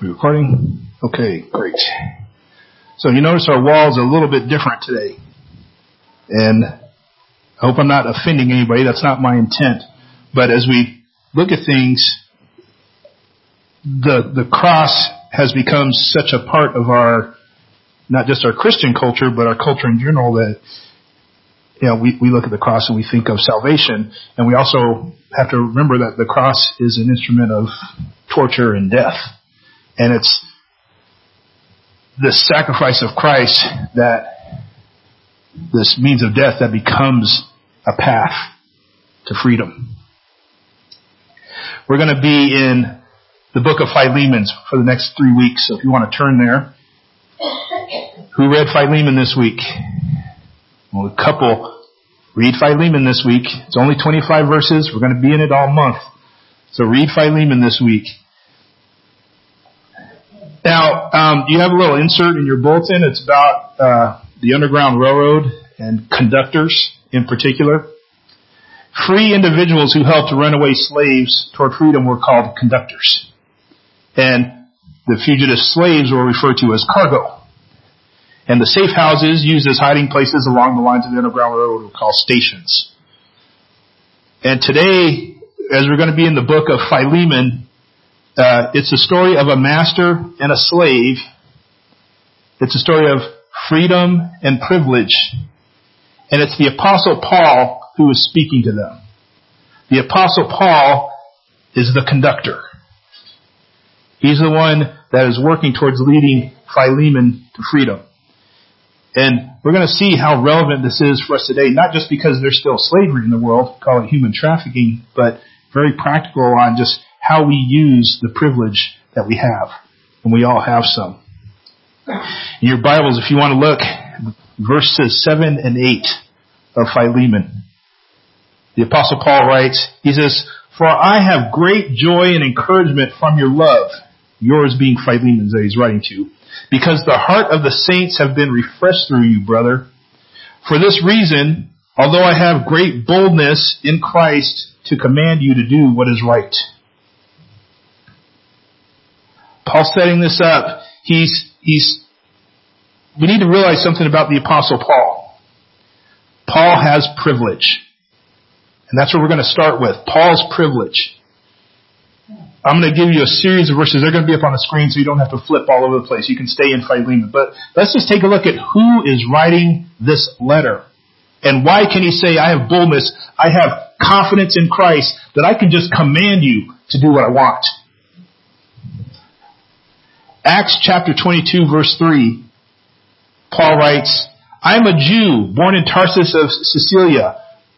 We recording? Okay, great. So you notice our wall's a little bit different today. And I hope I'm not offending anybody. That's not my intent. But as we look at things, the, the cross has become such a part of our, not just our Christian culture, but our culture in general that, you know, we, we look at the cross and we think of salvation. And we also have to remember that the cross is an instrument of torture and death. And it's the sacrifice of Christ that this means of death that becomes a path to freedom. We're going to be in the book of Philemon for the next three weeks. So if you want to turn there, who read Philemon this week? Well, a couple read Philemon this week. It's only 25 verses. We're going to be in it all month. So read Philemon this week. Now, um, you have a little insert in your bulletin. It's about uh, the Underground Railroad and conductors in particular. Free individuals who helped runaway slaves toward freedom were called conductors. And the fugitive slaves were referred to as cargo. And the safe houses used as hiding places along the lines of the Underground Railroad were called stations. And today, as we're going to be in the book of Philemon, uh, it's a story of a master and a slave. It's a story of freedom and privilege. And it's the apostle Paul who is speaking to them. The apostle Paul is the conductor. He's the one that is working towards leading Philemon to freedom. And we're going to see how relevant this is for us today, not just because there's still slavery in the world, call it human trafficking, but very practical on just how we use the privilege that we have. And we all have some. In your Bibles, if you want to look, verses 7 and 8 of Philemon. The apostle Paul writes, he says, For I have great joy and encouragement from your love, yours being Philemon's that he's writing to, because the heart of the saints have been refreshed through you, brother. For this reason, although I have great boldness in Christ to command you to do what is right. Paul's setting this up. He's, he's, we need to realize something about the apostle Paul. Paul has privilege. And that's what we're going to start with. Paul's privilege. I'm going to give you a series of verses. They're going to be up on the screen so you don't have to flip all over the place. You can stay in Philemon. But let's just take a look at who is writing this letter. And why can he say, I have boldness, I have confidence in Christ that I can just command you to do what I want. Acts chapter 22 verse 3, Paul writes, I am a Jew born in Tarsus of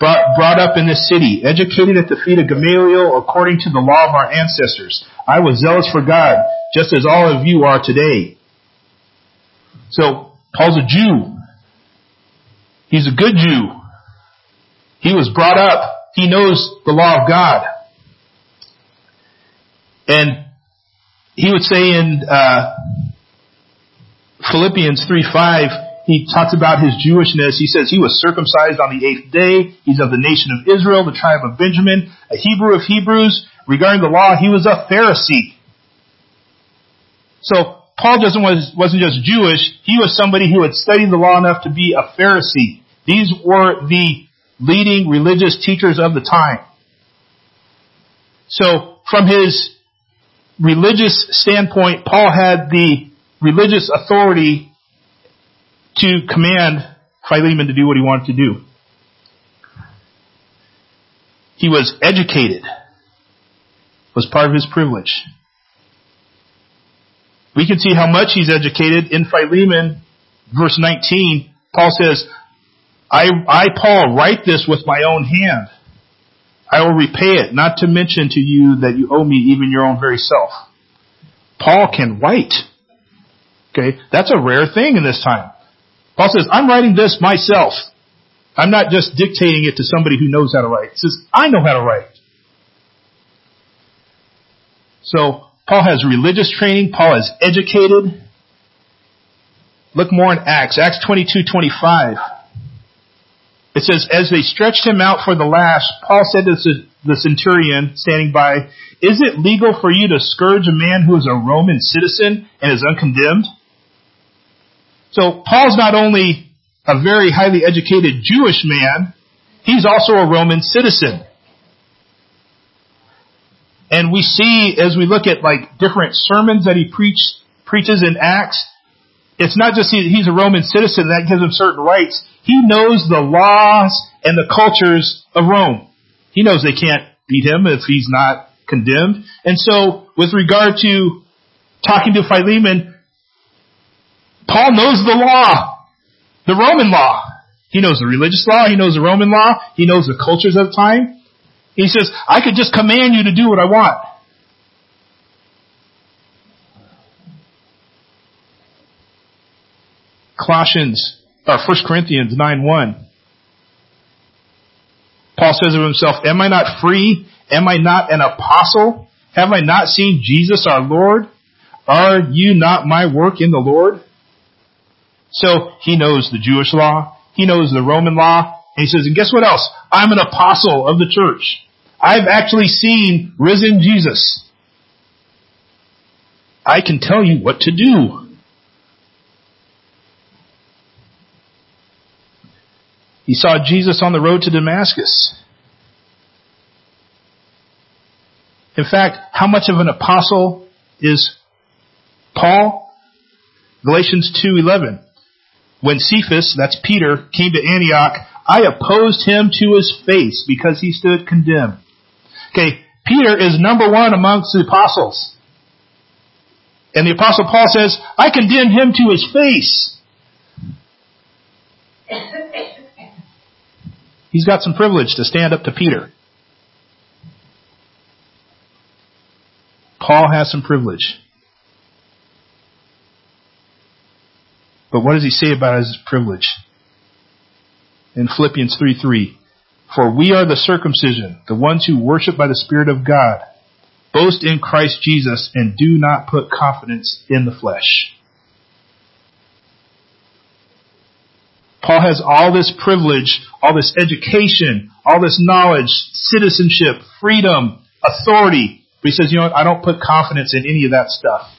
brought, brought up in this city, educated at the feet of Gamaliel according to the law of our ancestors. I was zealous for God, just as all of you are today. So, Paul's a Jew. He's a good Jew. He was brought up. He knows the law of God. And he would say in uh, Philippians 3:5, he talks about his Jewishness. He says he was circumcised on the eighth day. He's of the nation of Israel, the tribe of Benjamin, a Hebrew of Hebrews. Regarding the law, he was a Pharisee. So Paul doesn't was, wasn't just Jewish. He was somebody who had studied the law enough to be a Pharisee. These were the leading religious teachers of the time. So from his religious standpoint, Paul had the religious authority to command Philemon to do what he wanted to do. He was educated, was part of his privilege. We can see how much he's educated in Philemon, verse 19. Paul says, I, I, Paul, write this with my own hand. I will repay it, not to mention to you that you owe me even your own very self. Paul can write. Okay, that's a rare thing in this time. Paul says, I'm writing this myself. I'm not just dictating it to somebody who knows how to write. He says, I know how to write. So, Paul has religious training. Paul is educated. Look more in Acts. Acts 22, 25. It says, as they stretched him out for the lash, Paul said to the centurion standing by, is it legal for you to scourge a man who is a Roman citizen and is uncondemned? So Paul's not only a very highly educated Jewish man, he's also a Roman citizen. And we see as we look at like different sermons that he preach, preaches in Acts, it's not just he, he's a Roman citizen that gives him certain rights. He knows the laws and the cultures of Rome. He knows they can't beat him if he's not condemned. And so with regard to talking to Philemon, Paul knows the law, the Roman law. He knows the religious law. He knows the Roman law. He knows the cultures of the time. He says, I could just command you to do what I want. Colossians, Uh, or 1 Corinthians 9 1. Paul says of himself, Am I not free? Am I not an apostle? Have I not seen Jesus our Lord? Are you not my work in the Lord? So he knows the Jewish law. He knows the Roman law. And he says, and guess what else? I'm an apostle of the church. I've actually seen risen Jesus. I can tell you what to do. He saw Jesus on the road to Damascus. In fact, how much of an apostle is Paul? Galatians 2:11. When Cephas, that's Peter, came to Antioch, I opposed him to his face because he stood condemned. Okay, Peter is number one amongst the apostles. And the apostle Paul says, I condemned him to his face. He's got some privilege to stand up to Peter. Paul has some privilege. But what does he say about his privilege? In Philippians 3 3. For we are the circumcision, the ones who worship by the Spirit of God. Boast in Christ Jesus and do not put confidence in the flesh. Paul has all this privilege, all this education, all this knowledge, citizenship, freedom, authority. But he says, you know what? I don't put confidence in any of that stuff.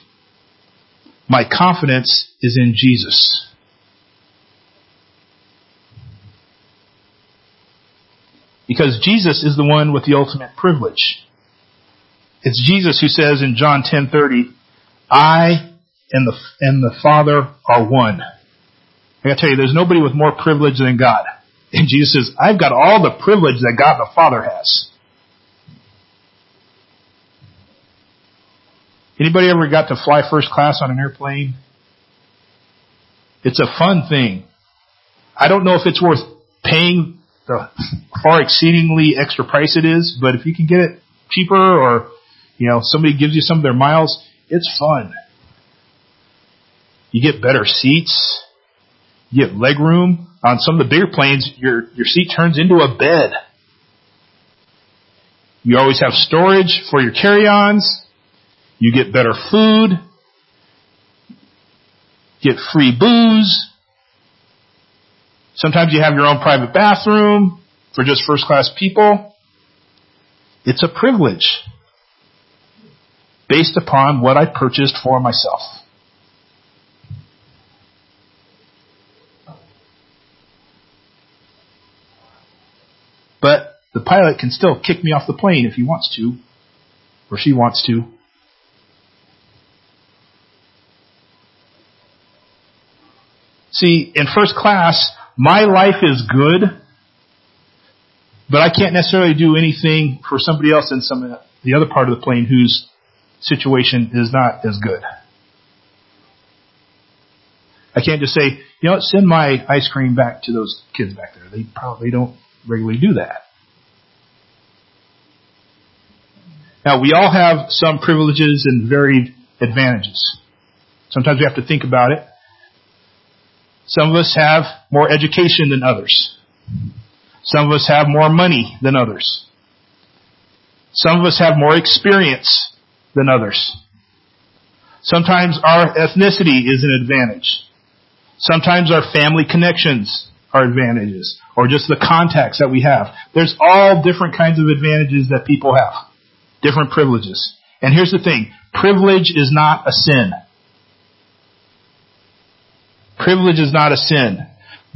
My confidence is in Jesus. Because Jesus is the one with the ultimate privilege. It's Jesus who says in John 10:30, "I and the and the Father are one." I gotta tell you, there's nobody with more privilege than God. And Jesus says, "I've got all the privilege that God the Father has." Anybody ever got to fly first class on an airplane? It's a fun thing. I don't know if it's worth paying the far exceedingly extra price it is, but if you can get it cheaper or, you know, somebody gives you some of their miles, it's fun. You get better seats. You get leg room. On some of the bigger planes, your, your seat turns into a bed. You always have storage for your carry-ons. You get better food. Get free booze. Sometimes you have your own private bathroom for just first class people. It's a privilege based upon what I purchased for myself. But the pilot can still kick me off the plane if he wants to, or she wants to. See, in first class, my life is good, but I can't necessarily do anything for somebody else in some the other part of the plane whose situation is not as good. I can't just say, you know send my ice cream back to those kids back there. They probably don't regularly do that. Now we all have some privileges and varied advantages. Sometimes we have to think about it. Some of us have more education than others. Some of us have more money than others. Some of us have more experience than others. Sometimes our ethnicity is an advantage. Sometimes our family connections are advantages, or just the contacts that we have. There's all different kinds of advantages that people have. Different privileges. And here's the thing. Privilege is not a sin. Privilege is not a sin.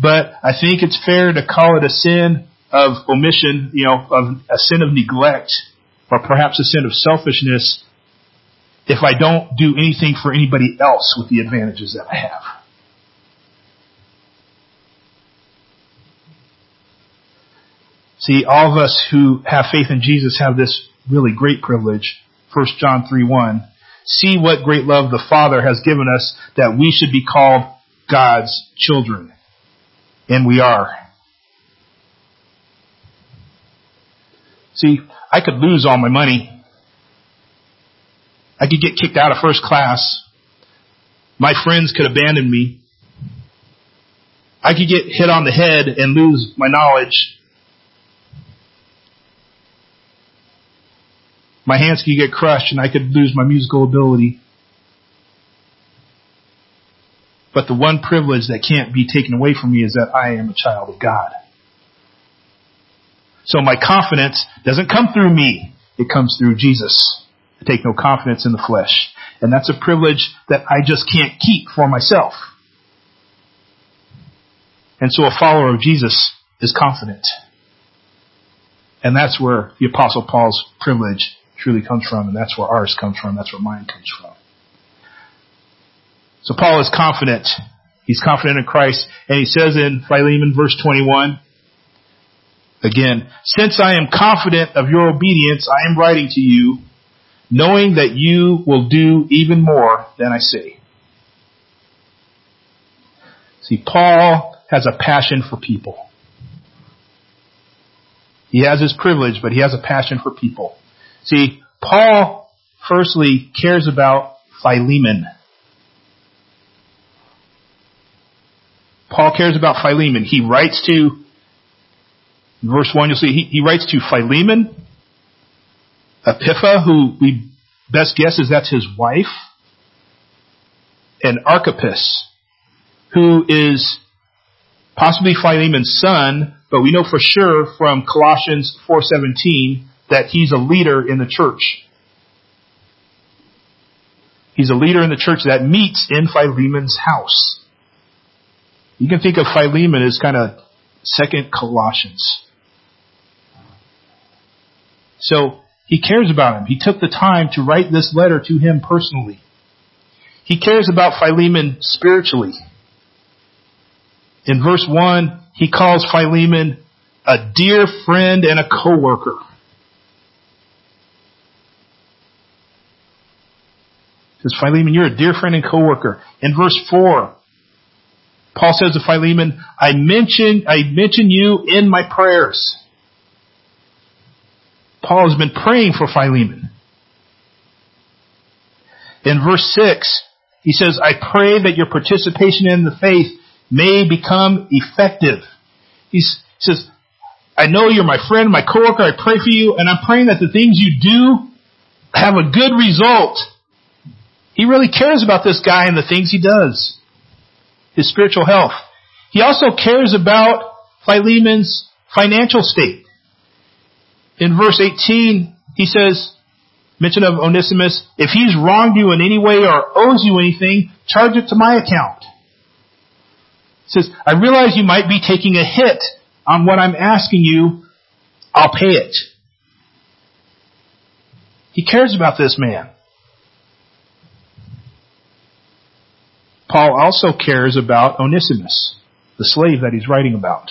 But I think it's fair to call it a sin of omission, you know, of a sin of neglect, or perhaps a sin of selfishness if I don't do anything for anybody else with the advantages that I have. See, all of us who have faith in Jesus have this really great privilege. 1 John 3 1. See what great love the Father has given us that we should be called God's children. And we are. See, I could lose all my money. I could get kicked out of first class. My friends could abandon me. I could get hit on the head and lose my knowledge. My hands could get crushed and I could lose my musical ability. But the one privilege that can't be taken away from me is that I am a child of God. So my confidence doesn't come through me. It comes through Jesus. I take no confidence in the flesh. And that's a privilege that I just can't keep for myself. And so a follower of Jesus is confident. And that's where the apostle Paul's privilege truly comes from, and that's where ours comes from, that's where mine comes from. So Paul is confident. He's confident in Christ, and he says in Philemon verse 21, again, since I am confident of your obedience, I am writing to you, knowing that you will do even more than I say. See, Paul has a passion for people. He has his privilege, but he has a passion for people. See, Paul firstly cares about Philemon. Paul cares about Philemon. He writes to, verse 1, you'll see, he, he writes to Philemon, Apphia, who we best guess is that's his wife, and Archippus, who is possibly Philemon's son, but we know for sure from Colossians 4:17 that he's a leader in the church. He's a leader in the church that meets in Philemon's house. You can think of Philemon as kind of second Colossians. So he cares about him. He took the time to write this letter to him personally. He cares about Philemon spiritually. In verse 1, he calls Philemon a dear friend and a co-worker. Says, Philemon, you're a dear friend and co-worker. In verse 4, Paul says to Philemon, I mention, I mention you in my prayers. Paul has been praying for Philemon. In verse 6, he says, I pray that your participation in the faith may become effective. he says, I know you're my friend, my coworker, I pray for you, and I'm praying that the things you do have a good result. He really cares about this guy and the things he does. His spiritual health. He also cares about Philemon's financial state. In verse 18, he says, mention of Onesimus, if he's wronged you in any way or owes you anything, charge it to my account. He says, I realize you might be taking a hit on what I'm asking you. I'll pay it. He cares about this man. Paul also cares about Onesimus, the slave that he's writing about.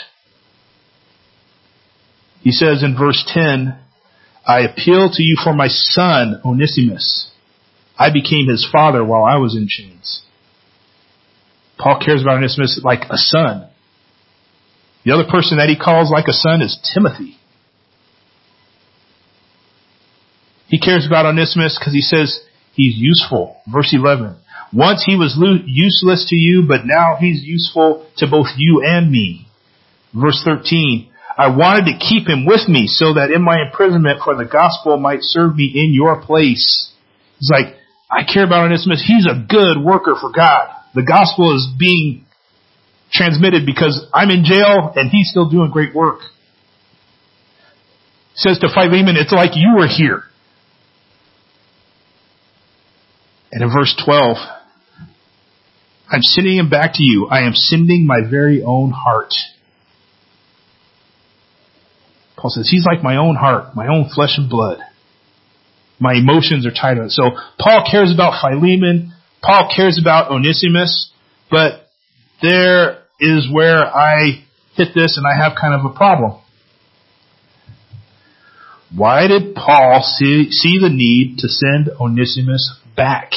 He says in verse 10, I appeal to you for my son, Onesimus. I became his father while I was in chains. Paul cares about Onesimus like a son. The other person that he calls like a son is Timothy. He cares about Onesimus because he says he's useful. Verse 11. Once he was useless to you, but now he's useful to both you and me. Verse 13. I wanted to keep him with me so that in my imprisonment for the gospel might serve me in your place. He's like, I care about Onesimus. He's a good worker for God. The gospel is being transmitted because I'm in jail and he's still doing great work. says to Philemon, it's like you were here. And in verse 12, I'm sending him back to you. I am sending my very own heart. Paul says, he's like my own heart, my own flesh and blood. My emotions are tied to it. So Paul cares about Philemon. Paul cares about Onesimus, but there is where I hit this and I have kind of a problem. Why did Paul see, see the need to send Onesimus back?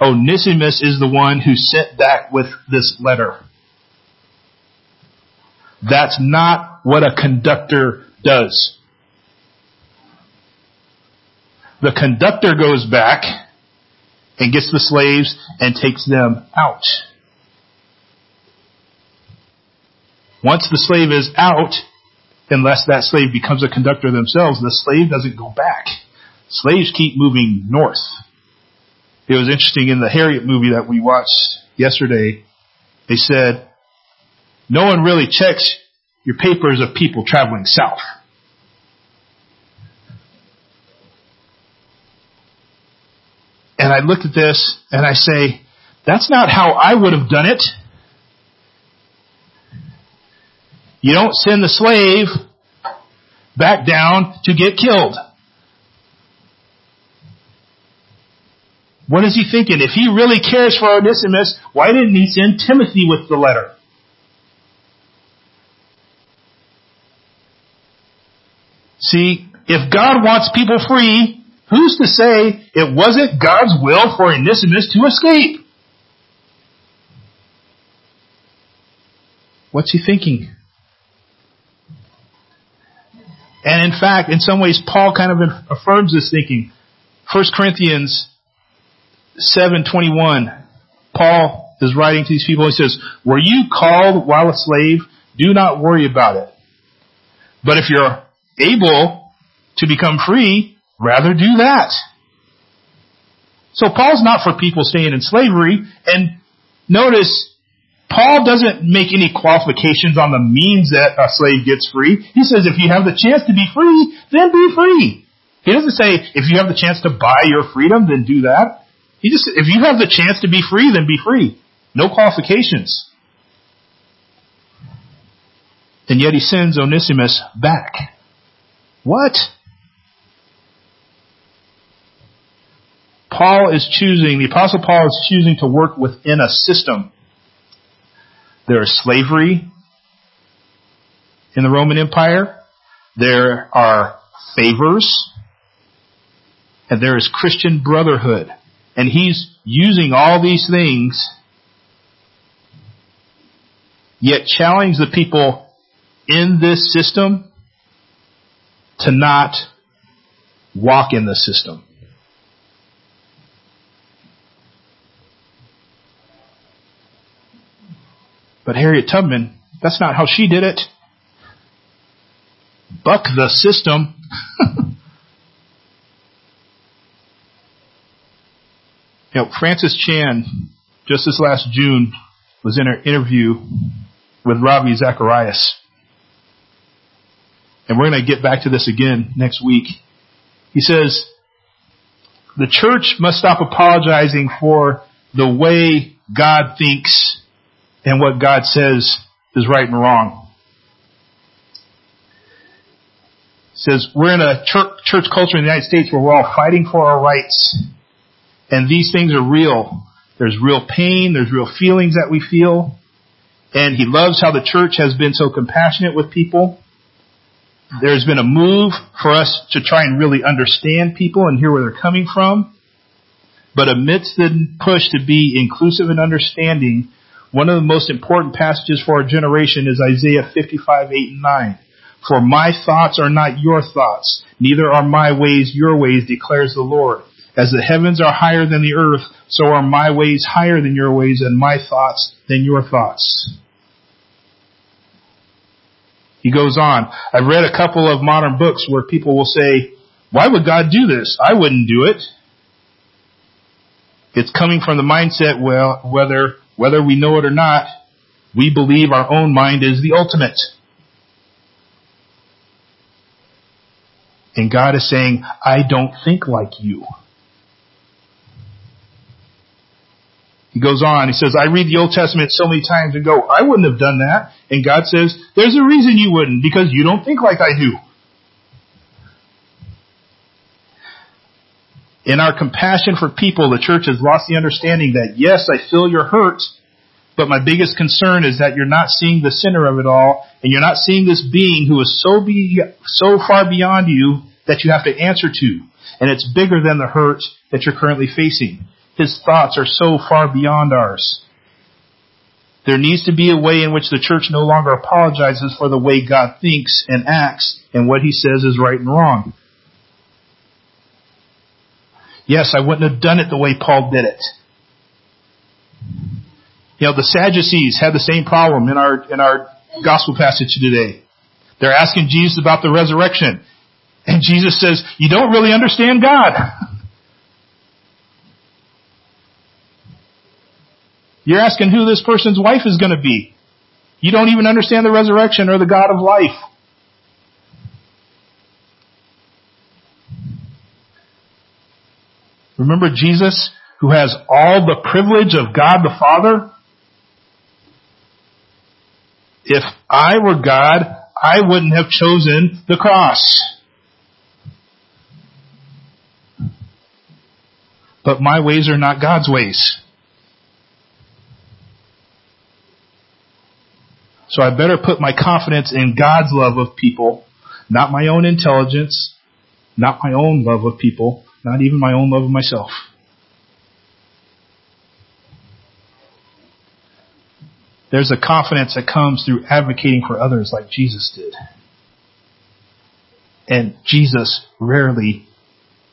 Onesimus is the one who sent back with this letter. That's not what a conductor does. The conductor goes back and gets the slaves and takes them out. Once the slave is out, unless that slave becomes a conductor themselves, the slave doesn't go back. Slaves keep moving north. It was interesting in the Harriet movie that we watched yesterday. They said, no one really checks your papers of people traveling south. And I looked at this and I say, that's not how I would have done it. You don't send the slave back down to get killed. What is he thinking? If he really cares for Onesimus, why didn't he send Timothy with the letter? See, if God wants people free, who's to say it wasn't God's will for Onesimus to escape? What's he thinking? And in fact, in some ways, Paul kind of affirms this thinking. 1 Corinthians 7:21, Paul is writing to these people. He says, "Were you called while a slave? Do not worry about it. But if you're able to become free, rather do that." So Paul's not for people staying in slavery. And notice, Paul doesn't make any qualifications on the means that a slave gets free. He says if you have the chance to be free, then be free. He doesn't say if you have the chance to buy your freedom, then do that. He just, if you have the chance to be free, then be free. No qualifications. And yet he sends Onesimus back. What? Paul is choosing, the apostle Paul is choosing to work within a system. There is slavery in the Roman Empire. There are favors. And there is Christian brotherhood. And he's using all these things, yet challenge the people in this system to not walk in the system. But Harriet Tubman, that's not how she did it. Buck the system. You know, Francis Chan, just this last June, was in an interview with Ravi Zacharias. And we're going to get back to this again next week. He says, the church must stop apologizing for the way God thinks and what God says is right and wrong. He says, we're in a church, church culture in the United States where we're all fighting for our rights and these things are real. There's real pain. There's real feelings that we feel. And he loves how the church has been so compassionate with people. There's been a move for us to try and really understand people and hear where they're coming from. But amidst the push to be inclusive and understanding, one of the most important passages for our generation is Isaiah 55, 8 and 9. For my thoughts are not your thoughts, neither are my ways your ways, declares the Lord. As the heavens are higher than the earth, so are my ways higher than your ways and my thoughts than your thoughts. He goes on. I've read a couple of modern books where people will say, why would God do this? I wouldn't do it. It's coming from the mindset, well, whether, whether we know it or not, we believe our own mind is the ultimate. And God is saying, I don't think like you. He goes on, he says, I read the Old Testament so many times and go, I wouldn't have done that. And God says, there's a reason you wouldn't, because you don't think like I do. In our compassion for people, the church has lost the understanding that yes, I feel your hurt, but my biggest concern is that you're not seeing the center of it all, and you're not seeing this being who is so be, so far beyond you that you have to answer to. And it's bigger than the hurt that you're currently facing. His thoughts are so far beyond ours. There needs to be a way in which the church no longer apologizes for the way God thinks and acts and what he says is right and wrong. Yes, I wouldn't have done it the way Paul did it. You know, the Sadducees had the same problem in our, in our gospel passage today. They're asking Jesus about the resurrection. And Jesus says, you don't really understand God. You're asking who this person's wife is going to be. You don't even understand the resurrection or the God of life. Remember Jesus who has all the privilege of God the Father? If I were God, I wouldn't have chosen the cross. But my ways are not God's ways. So I better put my confidence in God's love of people, not my own intelligence, not my own love of people, not even my own love of myself. There's a confidence that comes through advocating for others like Jesus did. And Jesus rarely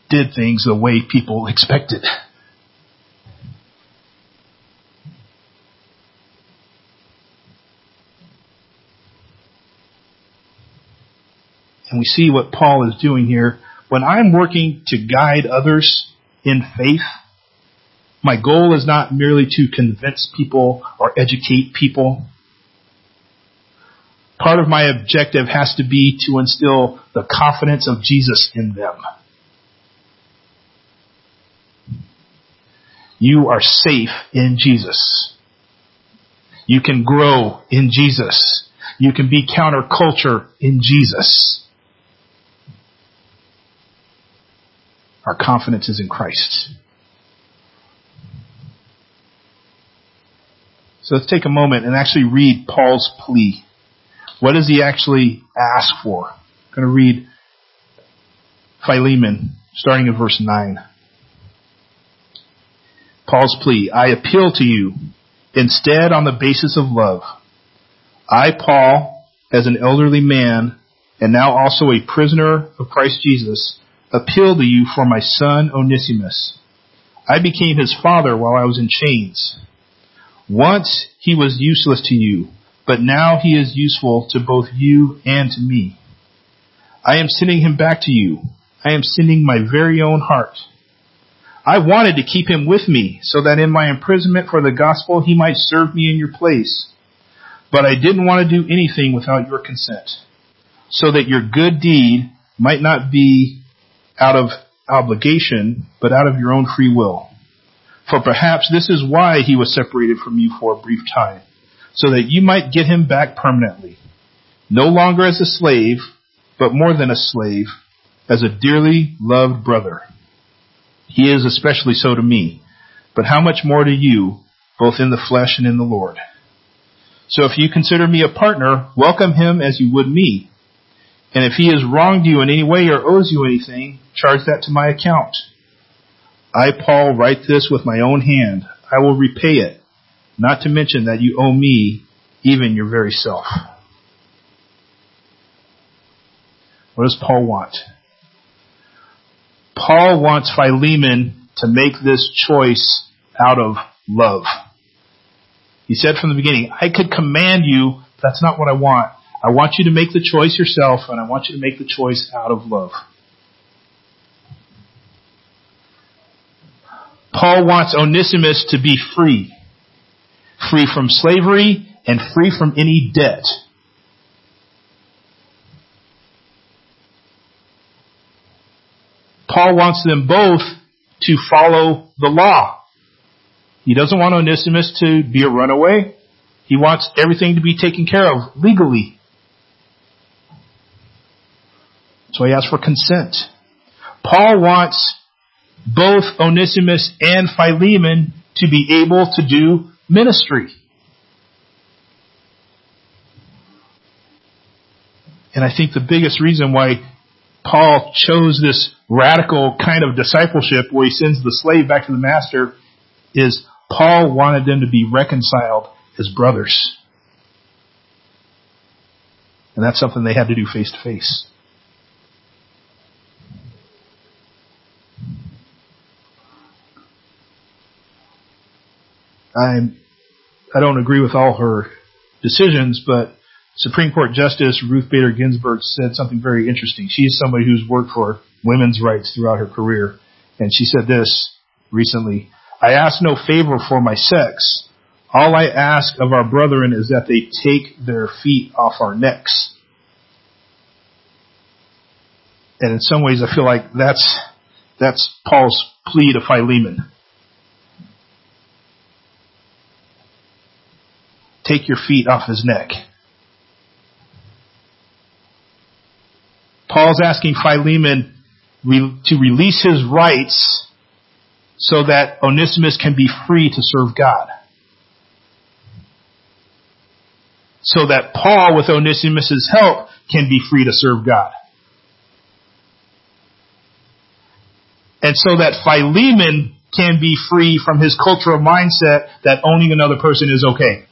did things the way people expected. And we see what Paul is doing here. When I'm working to guide others in faith, my goal is not merely to convince people or educate people. Part of my objective has to be to instill the confidence of Jesus in them. You are safe in Jesus. You can grow in Jesus. You can be counterculture in Jesus. Our confidence is in Christ. So let's take a moment and actually read Paul's plea. What does he actually ask for? I'm going to read Philemon, starting in verse 9. Paul's plea, I appeal to you, instead on the basis of love. I, Paul, as an elderly man, and now also a prisoner of Christ Jesus, appeal to you for my son Onesimus. I became his father while I was in chains. Once he was useless to you, but now he is useful to both you and to me. I am sending him back to you. I am sending my very own heart. I wanted to keep him with me so that in my imprisonment for the gospel he might serve me in your place. But I didn't want to do anything without your consent so that your good deed might not be out of obligation, but out of your own free will. For perhaps this is why he was separated from you for a brief time, so that you might get him back permanently, no longer as a slave, but more than a slave, as a dearly loved brother. He is especially so to me, but how much more to you, both in the flesh and in the Lord. So if you consider me a partner, welcome him as you would me. And if he has wronged you in any way or owes you anything, charge that to my account. I, Paul, write this with my own hand. I will repay it, not to mention that you owe me even your very self. What does Paul want? Paul wants Philemon to make this choice out of love. He said from the beginning, I could command you, but that's not what I want. I want you to make the choice yourself, and I want you to make the choice out of love. Paul wants Onesimus to be free. Free from slavery and free from any debt. Paul wants them both to follow the law. He doesn't want Onesimus to be a runaway. He wants everything to be taken care of legally. So he asks for consent. Paul wants both Onesimus and Philemon to be able to do ministry. And I think the biggest reason why Paul chose this radical kind of discipleship where he sends the slave back to the master is Paul wanted them to be reconciled as brothers. And that's something they had to do face to face. I'm, I don't agree with all her decisions, but Supreme Court Justice Ruth Bader Ginsburg said something very interesting. She's somebody who's worked for women's rights throughout her career. And she said this recently. I ask no favor for my sex. All I ask of our brethren is that they take their feet off our necks. And in some ways I feel like that's, that's Paul's plea to Philemon. Take your feet off his neck. Paul's asking Philemon to release his rights so that Onesimus can be free to serve God. So that Paul, with Onesimus' help, can be free to serve God. And so that Philemon can be free from his cultural mindset that owning another person is okay.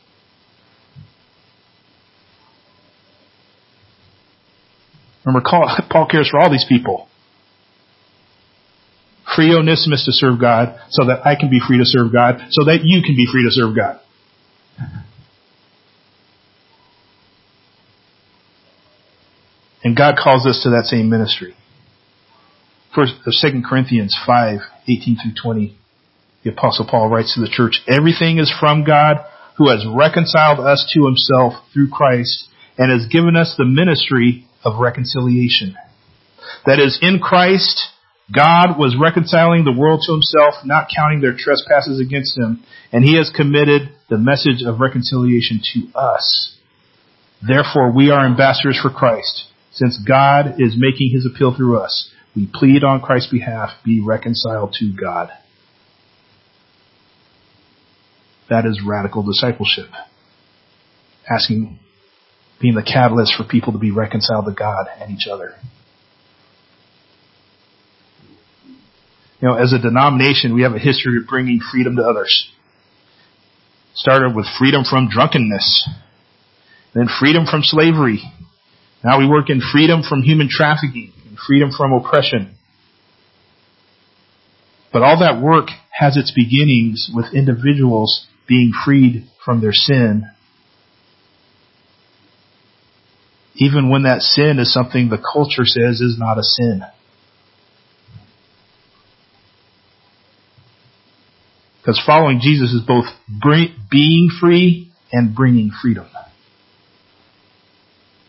Remember, Paul cares for all these people. Free Onesimus to serve God so that I can be free to serve God, so that you can be free to serve God. And God calls us to that same ministry. First, uh, 2 Corinthians 5, 18 through 20, the apostle Paul writes to the church, everything is from God who has reconciled us to himself through Christ and has given us the ministry of reconciliation. That is, in Christ, God was reconciling the world to himself, not counting their trespasses against him, and he has committed the message of reconciliation to us. Therefore, we are ambassadors for Christ. Since God is making his appeal through us, we plead on Christ's behalf, be reconciled to God. That is radical discipleship. Asking being the catalyst for people to be reconciled to God and each other. You know, as a denomination, we have a history of bringing freedom to others. Started with freedom from drunkenness, then freedom from slavery. Now we work in freedom from human trafficking and freedom from oppression. But all that work has its beginnings with individuals being freed from their sin even when that sin is something the culture says is not a sin. Because following Jesus is both being free and bringing freedom.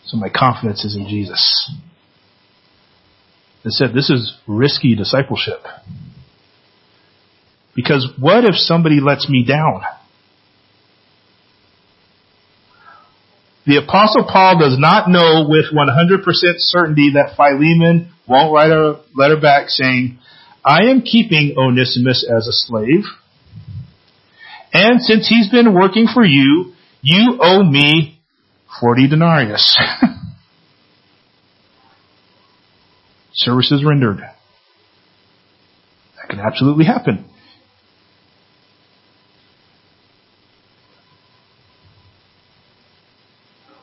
So my confidence is in Jesus. I said this is risky discipleship. Because what if somebody lets me down? The apostle Paul does not know with 100% certainty that Philemon won't write a letter back saying, I am keeping Onesimus as a slave. And since he's been working for you, you owe me 40 denarius. Services rendered. That can absolutely happen.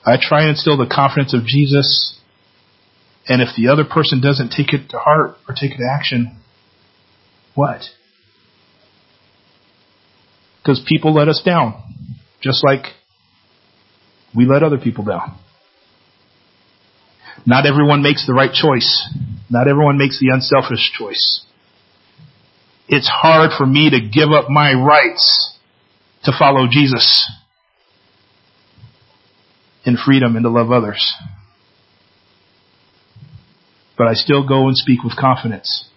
I try and instill the confidence of Jesus. And if the other person doesn't take it to heart or take it to action, what? Because people let us down, just like we let other people down. Not everyone makes the right choice. Not everyone makes the unselfish choice. it's hard for me to give up my rights to follow Jesus in freedom and to love others. But I still go and speak with confidence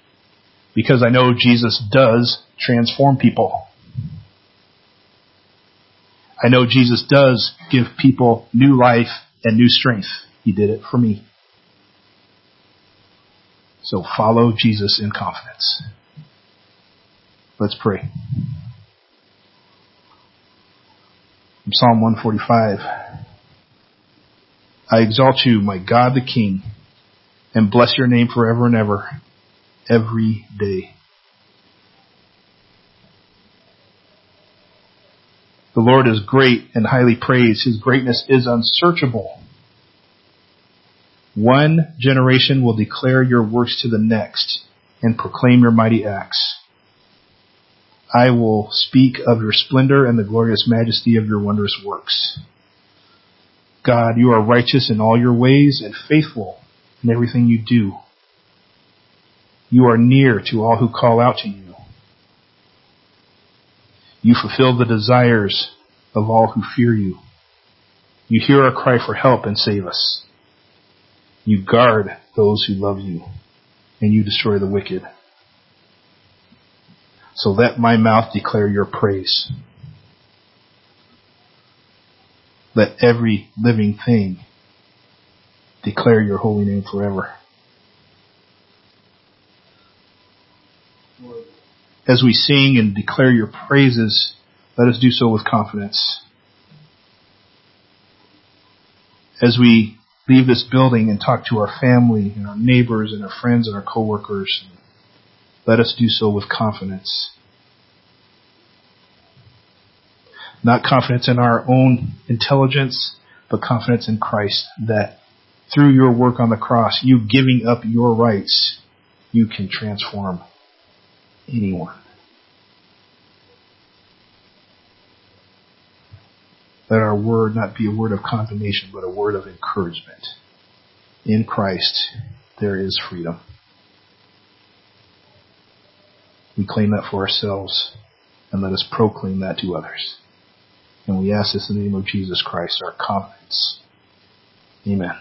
because I know Jesus does transform people. I know Jesus does give people new life and new strength. He did it for me. So follow Jesus in confidence. Let's pray. From Psalm 145. I exalt you, my God the King, and bless your name forever and ever, every day. The Lord is great and highly praised. His greatness is unsearchable. One generation will declare your works to the next and proclaim your mighty acts. I will speak of your splendor and the glorious majesty of your wondrous works. God, you are righteous in all your ways and faithful in everything you do. You are near to all who call out to you. You fulfill the desires of all who fear you. You hear our cry for help and save us. You guard those who love you, and you destroy the wicked. So let my mouth declare your praise. Let every living thing declare your holy name forever. As we sing and declare your praises, let us do so with confidence. As we leave this building and talk to our family and our neighbors and our friends and our coworkers, let us do so with confidence. Not confidence in our own intelligence, but confidence in Christ that through your work on the cross, you giving up your rights, you can transform anyone. Let our word not be a word of condemnation, but a word of encouragement. In Christ, there is freedom. We claim that for ourselves, and let us proclaim that to others. And we ask this in the name of Jesus Christ, our confidence. Amen.